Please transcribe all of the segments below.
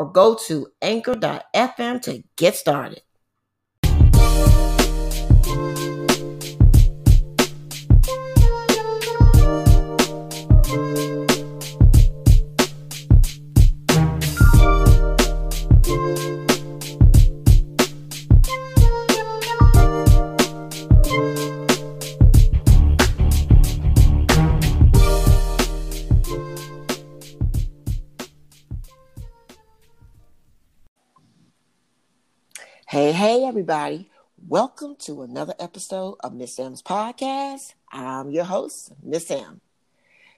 or go to anchor.fm to get started. Everybody. Welcome to another episode of Miss Sam's podcast. I'm your host, Miss Sam.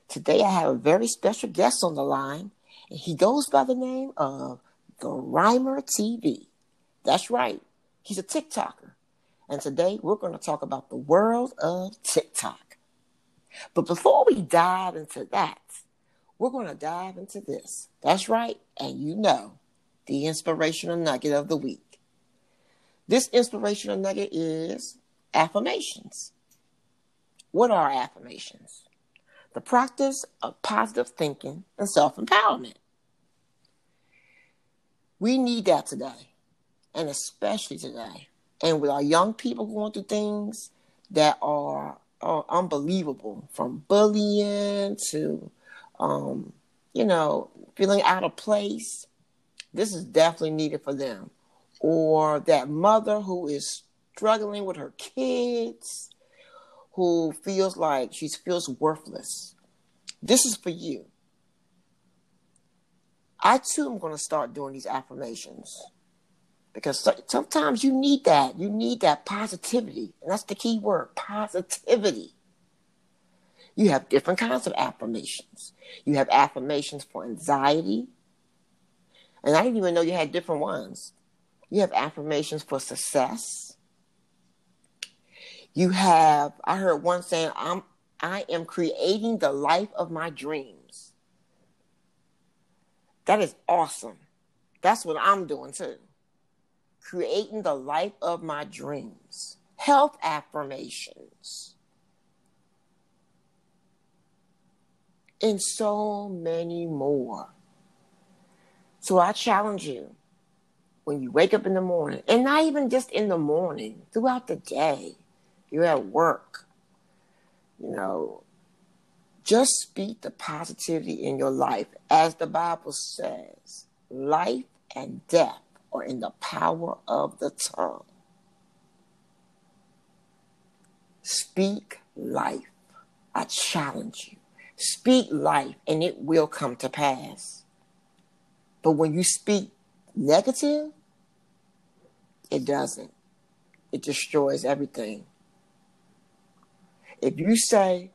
Today I have a very special guest on the line, and he goes by the name of Darhymer TV. That's right, he's a TikToker. And today we're going to talk about the world of TikTok. But before we dive into that, we're going to dive into this. That's right, and you know, the inspirational nugget of the week. This inspirational nugget is affirmations. What are affirmations? The practice of positive thinking and self empowerment. We need that today, and especially today. And with our young people going through things that are, are unbelievable from bullying to, um, you know, feeling out of place, this is definitely needed for them or that mother who is struggling with her kids, who feels like she feels worthless. This is for you. I too am going to start doing these affirmations because sometimes you need that. You need that positivity. And that's the key word positivity. You have different kinds of affirmations. You have affirmations for anxiety. And I didn't even know you had different ones. You have affirmations for success. You have, I heard one saying, I'm, I am creating the life of my dreams. That is awesome. That's what I'm doing too. Creating the life of my dreams. Health affirmations. And so many more. So I challenge you when you wake up in the morning, and not even just in the morning, throughout the day, you're at work, you know, just speak the positivity in your life. As the Bible says, life and death are in the power of the tongue. Speak life. I challenge you. Speak life, and it will come to pass. But when you speak negative, it doesn't. It destroys everything. If you say,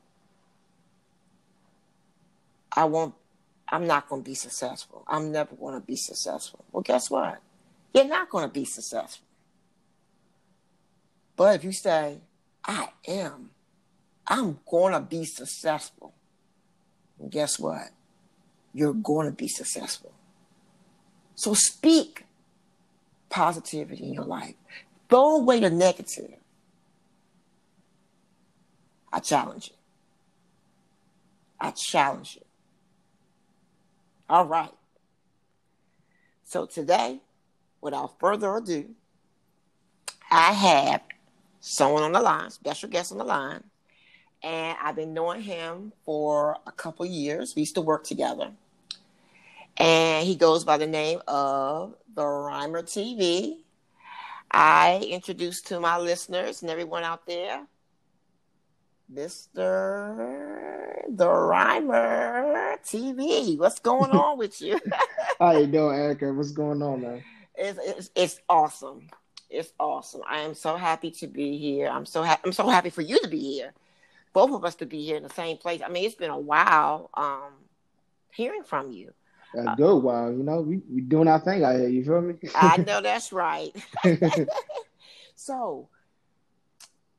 I won't, I'm not going to be successful. I'm never going to be successful. Well, guess what? You're not going to be successful. But if you say, I am, I'm going to be successful. Guess what? You're going to be successful. So speak positivity in your life. Throw away the negative. I challenge you. I challenge you. All right. So today, without further ado, I have someone on the line, special guest on the line, and I've been knowing him for a couple years. We used to work together and he goes by the name of Darhymer TV. I introduce to my listeners and everyone out there, Mr. Darhymer TV. What's going on with you? How you doing, Erica? What's going on, man? It's, it's, it's awesome. It's awesome. I am so happy to be here. I'm so ha- I'm so happy for you to be here. Both of us to be here in the same place. I mean, it's been a while um, hearing from you. A uh, good while. You know, we we doing our thing out here. You feel me? I know that's right. so,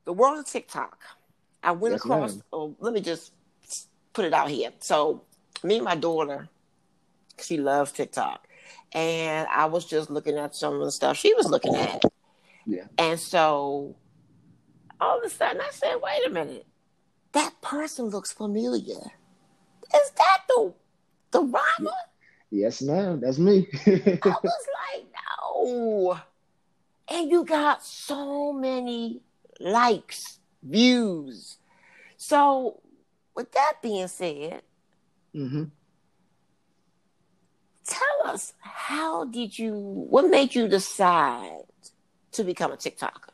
the world of TikTok. I went Yes, across. Oh, let me just put it out here. So, me and my daughter, she loves TikTok, and I was just looking at some of the stuff she was looking at. Yeah. And so, all of a sudden, I said, "Wait a minute, that person looks familiar. Is that the the rhymer?" Yes, ma'am. That's me. I was like, no. And you got so many likes, views. So, with that being said, mm-hmm. tell us how did you, what made you decide to become a TikToker?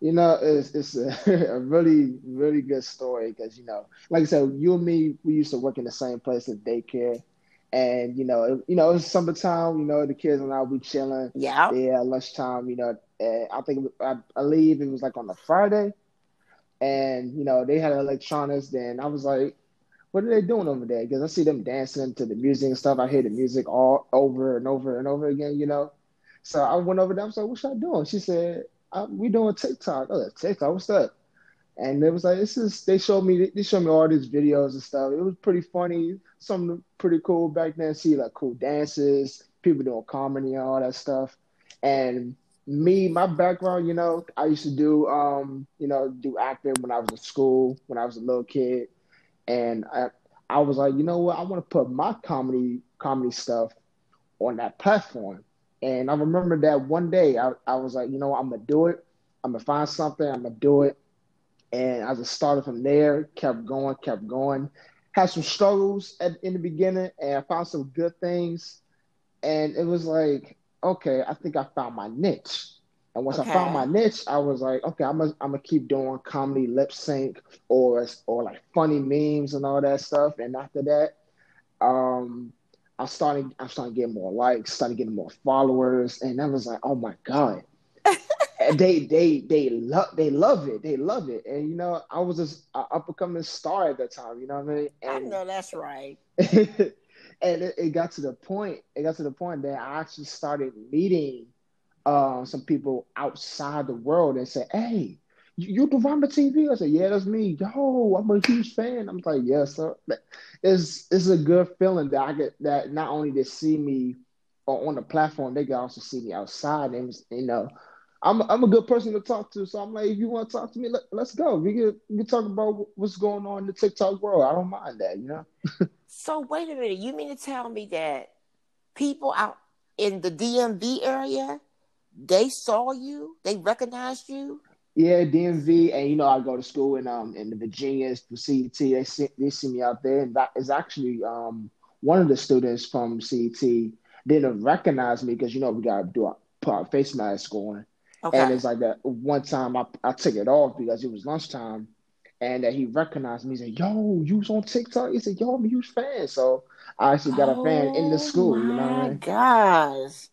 You know, it's it's a, a really really good story because you know, like I said, you and me, we used to work in the same place at daycare, and you know, it, you know, it's summertime. You know, the kids and I will be chilling. Yeah. Yeah, lunchtime. You know, I think I, I believe it was like on a Friday, and you know they had electronics. Then I was like, "What are they doing over there?" Because I see them dancing to the music and stuff. I hear the music all over and over and over again. You know, so I went over there. I was like, "What y'all doing?" She said, uh, "We doing TikTok." Oh, TikTok, what's up? And it was like, "This is." They showed me. They showed me all these videos and stuff. It was pretty funny. Something pretty cool back then. See like cool dances, people doing comedy and all that stuff, and me, my background, you know, I used to do, um, you know, do acting when I was in school, when I was a little kid, and I, I was like, you know what, I want to put my comedy, comedy stuff on that platform. And I remember that one day, I, I was like, you know, I'm gonna do it. I'm gonna find something. I'm gonna do it. And I just started from there, kept going, kept going. Had some struggles at, in the beginning, and I found some good things. And it was like, okay, I think I found my niche. And once Okay. I found my niche, I was like, okay, I'm gonna I'm gonna keep doing comedy lip sync or or like funny memes and all that stuff. And after that, um, I started I started getting more likes, started getting more followers, and I was like, oh my god. And they they they love they love it. They love it. And you know, I was just an up and coming star at that time, you know what I mean? I know that's right. and it, it got to the point it got to the point that i actually started meeting uh, some people outside the world and said hey you, do Darhymer TV? I said, yeah, that's me. Yo, I'm a huge fan. I'm like, yes, sir. It's it's a good feeling that I get that not only they see me on the platform, they can also see me outside. And you know, I'm I'm a good person to talk to. So I'm like, if you want to talk to me, let, let's go. We can we can talk about what's going on in the TikTok world. I don't mind that, you know. So, wait a minute. You mean to tell me that people out in the DMV area, they saw you, they recognized you? Yeah, DMV, and you know I go to school in um in the Virginias for CET. They see they see me out there, and that is actually um one of the students from CET didn't recognize me because you know we gotta do our, put our face mask on, Okay. and it's like that one time I I took it off because it was lunchtime, and that he recognized me. He said, "Yo, you was on TikTok?" He said, "Yo, I'm a huge fan." So I actually got a fan in the oh school. You know what I Oh my mean? gosh.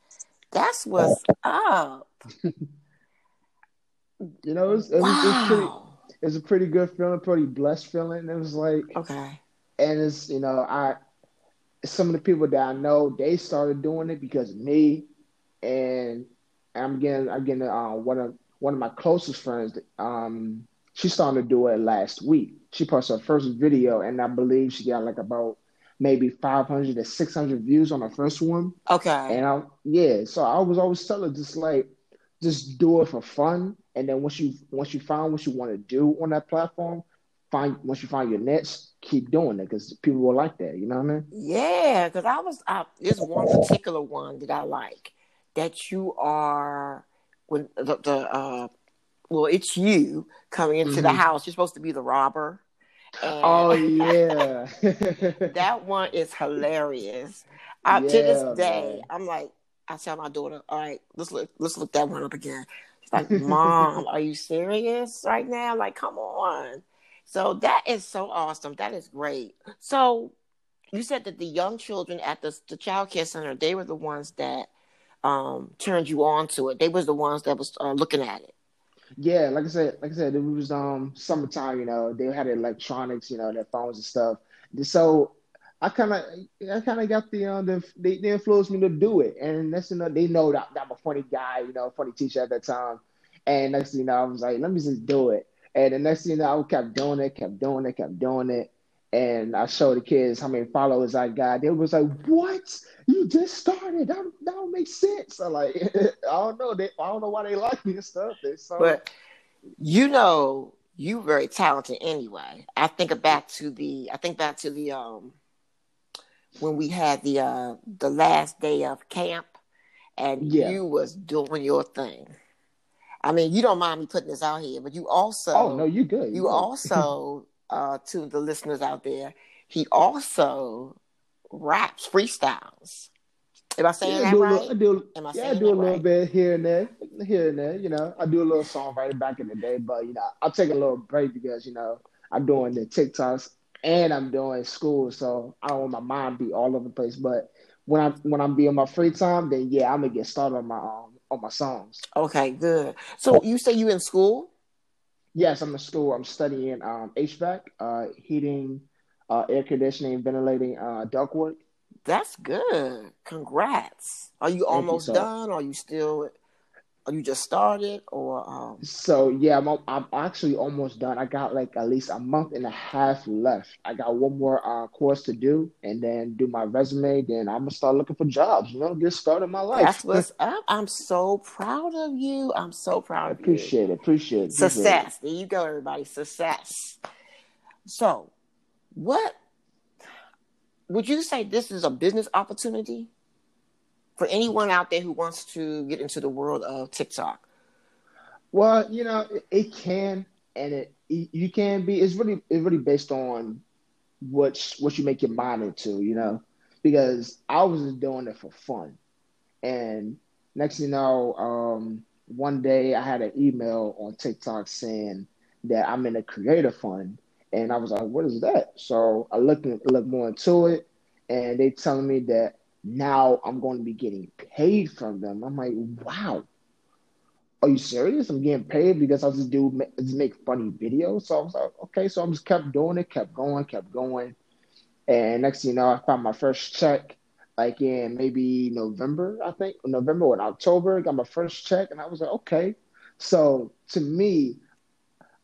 That's what's up. You know, it was, it was, it was pretty. Wow. It was a pretty good feeling, pretty blessed feeling. It was like. Okay. and it's you know I some of the people that I know they started doing it because of me, and I'm getting I'm getting uh, one of one of my closest friends. Um, she started to do it last week. She posted her first video, and I believe she got like about maybe 500 to 600 views on her first one. Okay. And I yeah, so I was always telling her just like just do it for fun, and then once you once you find what you want to do on that platform, find once you find your niche, keep doing it because people will like that. You know what I mean? Yeah, because I was uh, there's one particular one that I like that you are when the, the uh well it's you coming into the Mhm. house. You're supposed to be the robber. And Oh yeah. that one is hilarious. I, to this day, man. I'm like, I tell my daughter, all right, let's look, let's look that one up again. She's like, Mom, are you serious right now? Like, come on. So that is so awesome. That is great. So you said that the young children at the the child care center, they were the ones that um turned you on to it. They was the ones that was uh, looking at it. Yeah, like I said, like I said, it was um summertime, you know, they had electronics, you know, their phones and stuff. So I kind of, I kind of got the, uh, the, they, they influenced me to do it, and that's know they know that, that I'm a funny guy, you know, funny teacher at that time, and next thing you know, I was like, let me just do it, and the next thing you know, I kept doing it, kept doing it, kept doing it, and I showed the kids how many followers I got. They was like, "What? You just started? That, that don't make sense." I like, I don't know. They, I don't know why they like me and stuff. So, but you know, you very talented anyway. I think back to the, I think back to the um when we had the uh the last day of camp, and yeah. you was doing your thing. I mean, you don't mind me putting this out here, but you also, oh no, you good. You, you also, uh, to the listeners out there, he also raps freestyles. Am I saying yeah, that right? Little, I do, Am I yeah, I do a little right? bit here and there, here and there. You know, I do a little songwriting back in the day, but you know, I'll take a little break because you know I'm doing the TikToks and I'm doing school, so I don't want my mind be all over the place. But when I when I'm being my free time, then yeah, I'm gonna get started on my um, on my songs. Okay, good. So you say you in school? Yes, I'm in school. I'm studying um, HVAC, uh, heating, uh, air conditioning, ventilating, uh, ductwork. That's good. Congrats. Are you Thank almost you, done? Are you still? You just started or? Um... So yeah, I'm I'm actually almost done. I got like at least a month and a half left. I got one more uh, course to do, and then do my resume. Then I'm gonna start looking for jobs. You know, get started my life. That's what's up. I'm so proud of you. I'm so proud of appreciate you. It, appreciate it. Success. There you go, everybody. Success. So, what would you say? This is a business opportunity for anyone out there who wants to get into the world of TikTok? Well, you know, it, it can and it you can be. It's really it's really based on what what you make your mind into, you know. Because I was just doing it for fun, and next you know, um, one day I had an email on TikTok saying that I'm in a creator fund, and I was like, "What is that?" So I looked looked more into it, and they telling me that now I'm going to be getting paid from them. I'm like, wow. Are you serious? I'm getting paid because I just do just make funny videos. So I was like, okay. So I just kept doing it, kept going, kept going. And next thing you know, I found my first check like in maybe November, I think, November or October. Got my first check, and I was like, okay. So to me,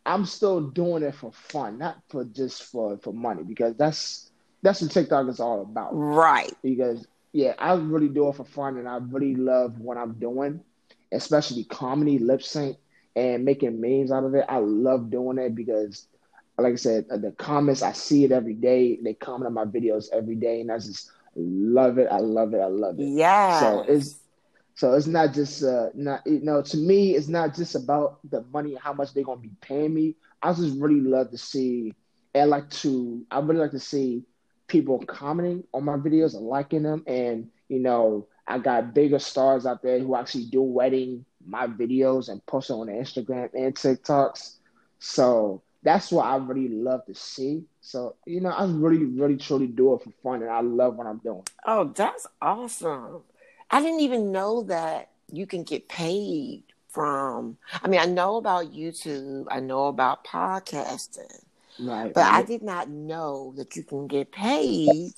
I'm still doing it for fun, not for just for for money, because that's that's what TikTok is all about. Right. Because yeah, I really do it for fun, and I really love what I'm doing, especially comedy, lip sync, and making memes out of it. I love doing it because, like I said, the comments I see it every day. They comment on my videos every day, and I just love it. I love it. I love it. Yeah. So it's so it's not just uh not you know to me it's not just about the money how much they're gonna be paying me. I just really love to see and like to I really like to see people commenting on my videos and liking them. And, you know, I got bigger stars out there who actually do wedding my videos and post it on Instagram and TikToks. So that's what I really love to see. So, you know, I really, really, truly do it for fun and I love what I'm doing. Oh, that's awesome. I didn't even know that you can get paid from, I mean, I know about YouTube, I know about podcasting, Right. But I did not know that you can get paid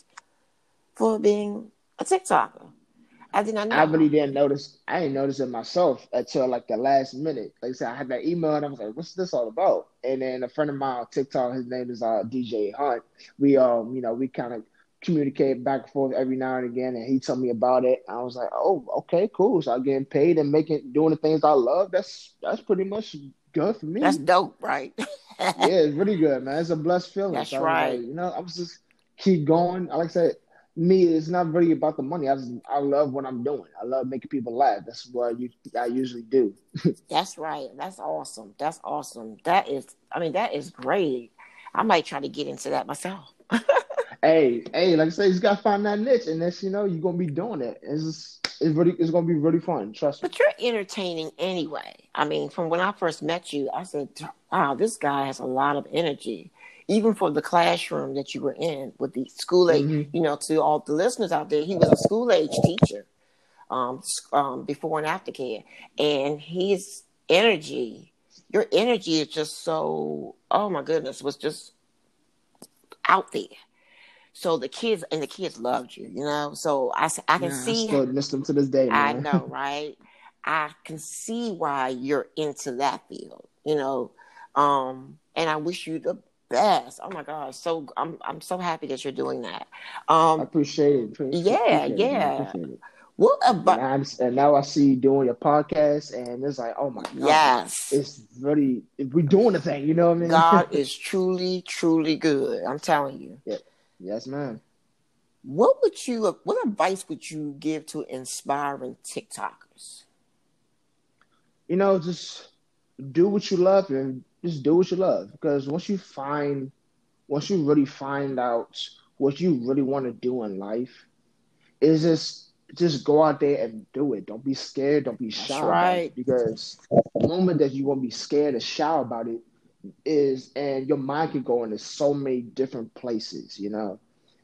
for being a TikToker. I did not know. I really didn't notice. I didn't notice it myself until like the last minute. Like I said, I had that email and I was like, "What's this all about?" And then a friend of mine on TikTok, his name is uh, DJ Hunt. We um, you know, we kind of communicate back and forth every now and again, and he told me about it. I was like, "Oh, okay, cool." So I'm getting paid and making doing the things I love. That's that's pretty much good for me. That's dope, right? yeah, it's really good, man. It's a blessed feeling. That's so right. Like, you know, I'm just keep going. Like I said, me, it's not really about the money. I just, I love what I'm doing. I love making people laugh. That's what you, I usually do. That's right. That's awesome. That's awesome. That is, I mean, that is great. I might try to get into that myself. hey, hey, like I said, you just got to find that niche, and that's you know you're gonna be doing it. It's just, it's really it's gonna be really fun. Trust me. But you're entertaining anyway. I mean, from when I first met you, I said, "Wow, this guy has a lot of energy." Even for the classroom that you were in with the school age, mm-hmm. you know, to all the listeners out there, he was a school age teacher um, um, before and after care, and his energy, your energy is just so. Oh my goodness, was just out there So the kids and the kids loved you, you know. So I, I can Yeah, I see. still miss them to this day, I know, right? I can see why you're into that field, you know. Um, and I wish you the best. Oh my gosh, so I'm I'm so happy that you're doing that. I Um, appreciate it. Pre- Yeah, appreciate it, man. yeah. Appreciate it. what And, about I'm, and now I see you doing your podcast, and it's like, oh my god, yes? it's really we're doing the thing. You know what I mean? God is truly, truly good. I'm telling you. Yes, ma'am. What would you? What advice would you give to inspiring TikTokers? You know, just do what you love and just do what you love. Because once you find, once you really find out what you really want to do in life, is just just go out there and do it. Don't be scared. Don't be shy about right. Because the moment that you won't be scared or shy about it is, and your mind can go into so many different places. You know,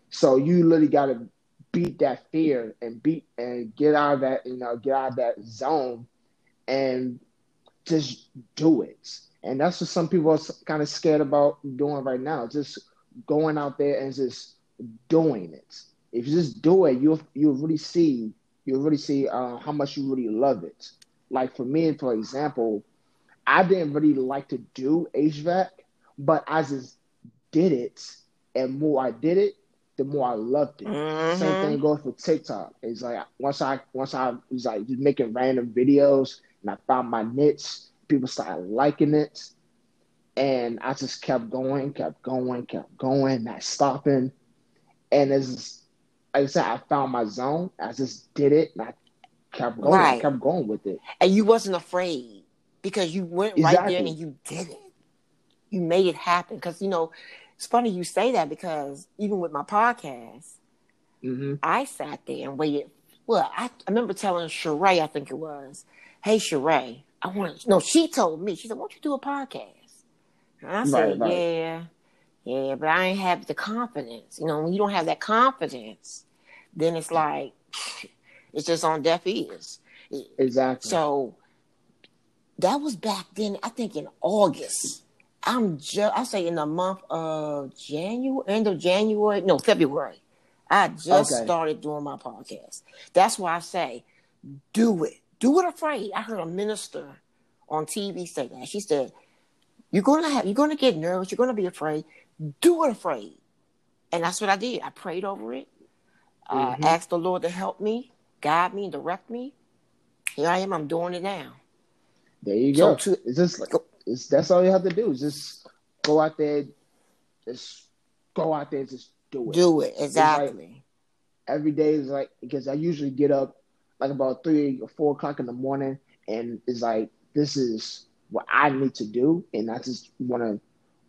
so you literally got to beat that fear and beat and get out of that. You know, get out of that zone and just do it. And that's what some people are kind of scared about doing right now. Just going out there and just doing it. If you just do it, you'll you'll really see you'll really see uh, how much you really love it. Like for me, for example, I didn't really like to do HVAC, but I just did it, and more I did it, the more I loved it. Same Mhm. thing goes for TikTok. It's like once I once I was like just making random videos and I found my niche, people started liking it. And I just kept going, kept going, kept going, not stopping. And as like I said, I found my zone. I just did it and I kept going, I kept going with it. And you wasn't afraid because you went right there and you did it. You made it happen. Because you know, it's funny you say that because even with my podcast, hmm I sat there and waited. Well, I, I remember telling Sheree, I think it was, "Hey Sheree, I want." to. No, she told me. She said, "Why don't you do a podcast?" And I said, Right, right. "Yeah, yeah," but I ain't have the confidence. You know, when you don't have that confidence, then it's like it's just on deaf ears. Exactly. So that was back then. I think in August. I'm just. I say in the month of January, end of January, no February. I just Okay. started doing my podcast. That's why I say, do it. Do it afraid. I heard a minister on TV say that. She said, "You're gonna have. You're gonna get nervous. You're gonna be afraid. Do it afraid." And that's what I did. I prayed over it. Uh, Mhm. asked the Lord to help me, guide me, and direct me. Here I am. I'm doing it now. There you So go. it's just like it's that's all you have to do is just go out there, just go out there, and just do it. Do it exactly. Every day is like because I usually get up like about three or four o'clock in the morning, and it's like this is what I need to do, and I just want to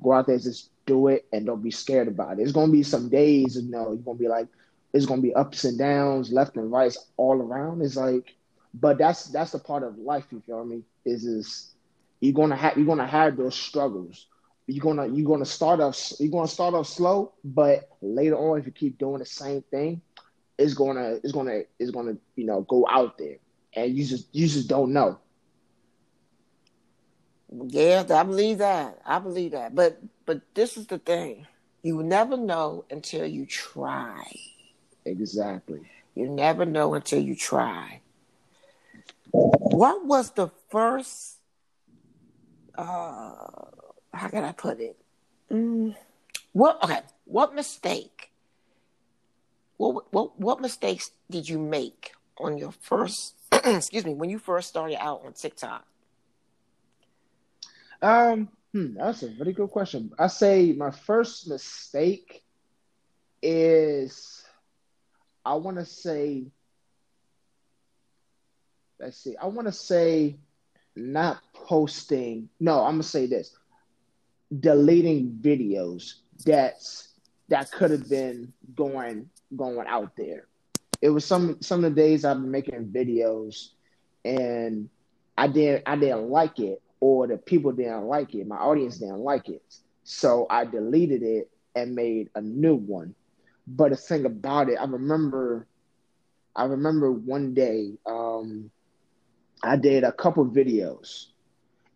go out there, and just do it, and don't be scared about it. It's gonna be some days, you know, you're gonna be like, it's gonna be ups and downs, left and right, all around. It's like, but that's that's the part of life. You feel me? Is is you're gonna have you're gonna have those struggles. You're gonna you're gonna start off you're gonna start off slow, but later on, if you keep doing the same thing, it's gonna it's gonna it's gonna you know go out there, and you just you just don't know. Yeah, I believe that. I believe that. But but this is the thing. You never know until you try. Exactly. You never know until you try. What was the first uh how can I put it? Mm, what okay, what mistake? What what what mistakes did you make on your first excuse me, when you first started out on TikTok? Um, hmm, that's a very good question. I say my first mistake is I want to say, let's see, I want to say not posting. No, I'm gonna say this: deleting videos that's that could have been going going out there. It was some some of the days I've been making videos, and I didn't I didn't like it, or the people didn't like it. My audience didn't like it, so I deleted it and made a new one. But the thing about it, I remember, I remember one day, um, I did a couple videos,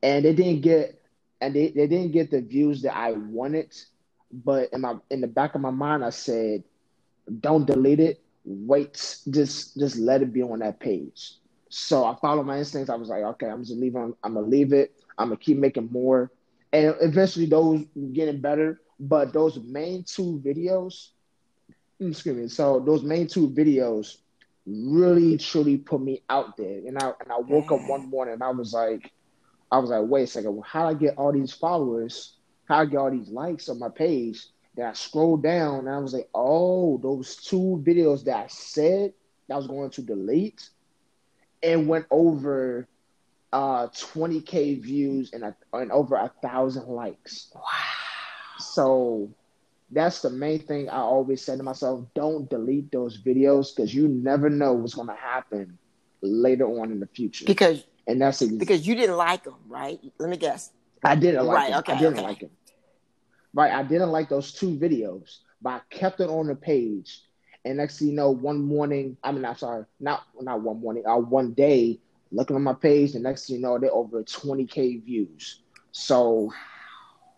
and they didn't get, and they, they didn't get the views that I wanted. But in my in the back of my mind, I said, don't delete it. Wait, just just let it be on that page. So I followed my instincts. I was like, okay, I'm just leaving. I'm gonna leave it. I'm gonna keep making more, and eventually those getting better. But those main two videos, mm, excuse me. So those main two videos really truly put me out there. And I and I woke up one morning and I was like, I was like, wait a second, how do I get all these followers? How I get all these likes on my page? Then I scrolled down and I was like, oh, those two videos that I said that I was going to delete and went over uh 20k views and, a, and over a thousand likes. Wow. So that's the main thing I always say to myself: don't delete those videos because you never know what's going to happen later on in the future. Because and that's ex- because you didn't like them, right? Let me guess. I didn't like Right, them. okay, I didn't okay. like them. Right, I didn't like those two videos, but I kept it on the page. And next thing you know, one morning, I mean, I'm sorry, not not one morning, uh, one day, looking on my page, and next thing you know, they're over 20k views. So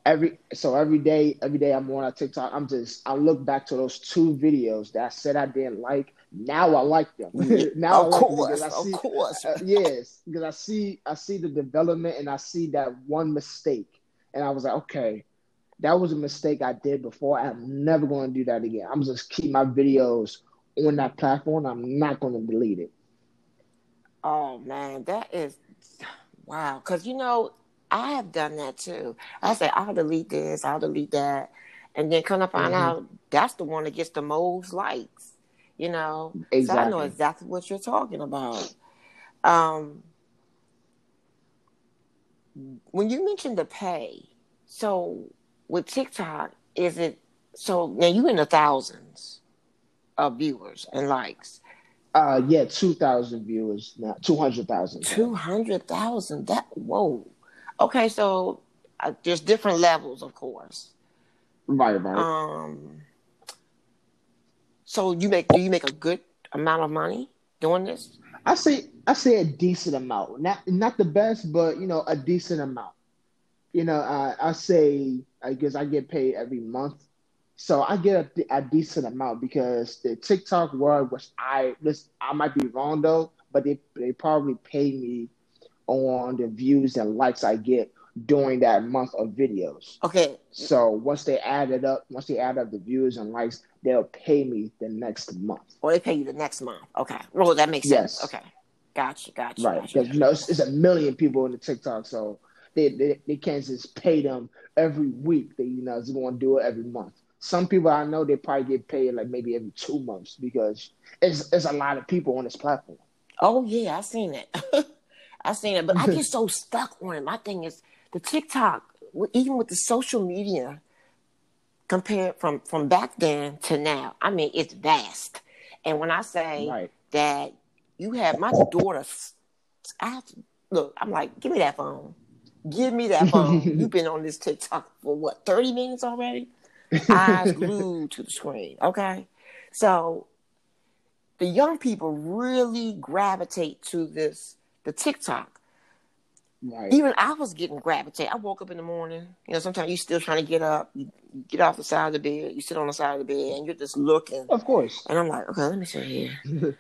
every so every day, every day I'm on a TikTok, I'm just I look back to those two videos that I said I didn't like. Now I like them. now of I like course, I of course. uh, yes, because I see I see the development and I see that one mistake, and I was like, okay, that was a mistake I did before. I'm never going to do that again. I'm just keep my videos on that platform. I'm not going to delete it. Oh man, that is wow. Because you know, I have done that too. I say I'll delete this, I'll delete that, and then come to find Mhm. out that's the one that gets the most likes. You know, so I know exactly what you're talking about. Um, when you mentioned the pay, so with TikTok, is it so now you in the thousands of viewers and likes? Uh, yeah, two thousand viewers now, two hundred thousand. Two hundred thousand. That whoa. Okay, so uh, there's different levels, of course. Right, right. Um. So you make do you make a good amount of money doing this? I say I say a decent amount, not not the best, but you know a decent amount. You know, uh, I say I guess I get paid every month, so I get a, a decent amount because the TikTok world, which I this I might be wrong though, but they they probably pay me on the views and likes I get during that month of videos. Okay, So once they add it up, once they add up the views and likes, they'll pay me the next month. or they pay you the next month. Okay, well that makes sense. Yes. Okay, gotcha, gotcha, Right, gotcha. because you know it's, it's a million people in the TikTok, so they, they they can't just pay them every week. They you know just want to do it every month. Some people I know they probably get paid like maybe every two months because it's it's a lot of people on this platform. Oh yeah, I've seen it. I seen it, but I get so stuck on it. My thing is the TikTok, even with the social media, compared from from back then to now. I mean, it's vast. And when I say Right, that you have my daughter, I have to, look. I'm like, give me that phone. Give me that phone. You've been on this TikTok for what, 30 minutes already? Eyes glued to the screen. Okay. So the young people really gravitate to this, the TikTok. right, Even I was getting gravitated. I woke up in the morning. You know, sometimes you're still trying to get up. You get off the side of the bed. You sit on the side of the bed, and you're just looking. of course. And I'm like, okay, let me sit here.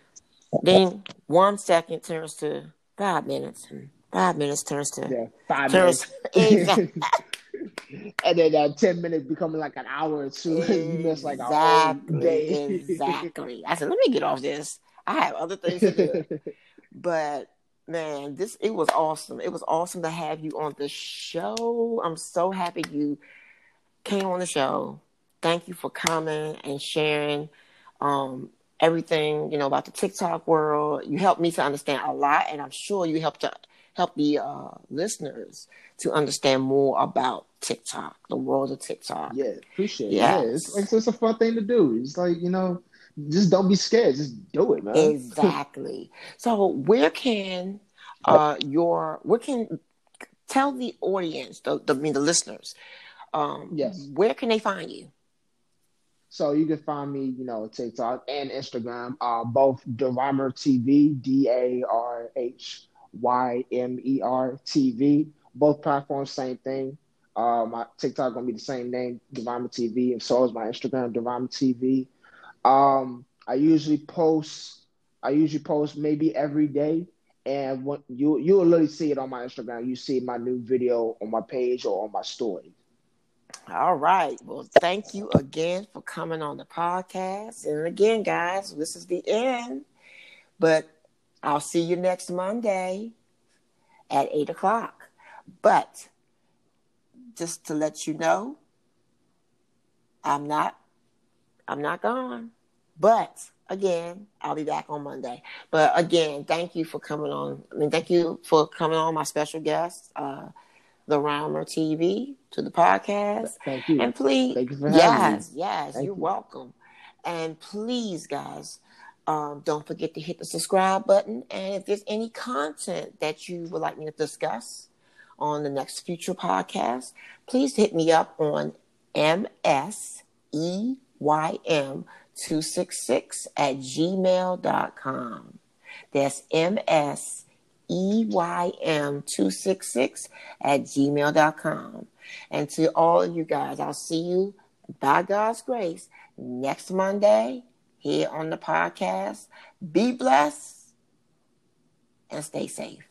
then one second turns to five minutes, and five minutes turns to Yeah, five turns minutes. exactly. and then that ten minutes becoming like an hour or two. you miss like a whole day. exactly. I said, let me get off this. I have other things to do. But man, this it was awesome. It was awesome to have you on the show. I'm so happy you came on the show. Thank you for coming and sharing um, everything you know about the TikTok world. You helped me to understand a lot, and I'm sure you helped to help the uh, listeners to understand more about TikTok, the world of TikTok. Yeah, appreciate it. Yes. Yeah, it's like it's a fun thing to do. It's like you know, just don't be scared. Just do it, man. Exactly. so where can uh your where can tell the audience, the, the I mean the listeners, um Yes. where can they find you? So you can find me, you know, TikTok and Instagram, uh, both Darhymer TV, D A R H Y M E R TV. Both platforms, same thing. Uh, my TikTok gonna be the same name, Darhymer TV, and so is my Instagram, Darhymer TV. Um, I usually post. I usually post maybe every day, and what you you will literally see it on my Instagram. You see my new video on my page or on my story. All right. Well, thank you again for coming on the podcast. And again, guys, this is the end, but I'll see you next Monday at eight o'clock. But just to let you know, I'm not I'm not gone. But again, I'll be back on Monday. But again, thank you for coming on. I mean, thank you for coming on, my special guest, uh, Darhymer TV, to the podcast. Thank you. And please, Thank you for yes, me. yes, Thank you're you. welcome. And please, guys, um, don't forget to hit the subscribe button. And if there's any content that you would like me to discuss on the next future podcast, please hit me up on mseym266 at gmail.com. That's mseym266 at gmail.com. And to all of you guys, I'll see you by God's grace next Monday here on the podcast. Be blessed and stay safe.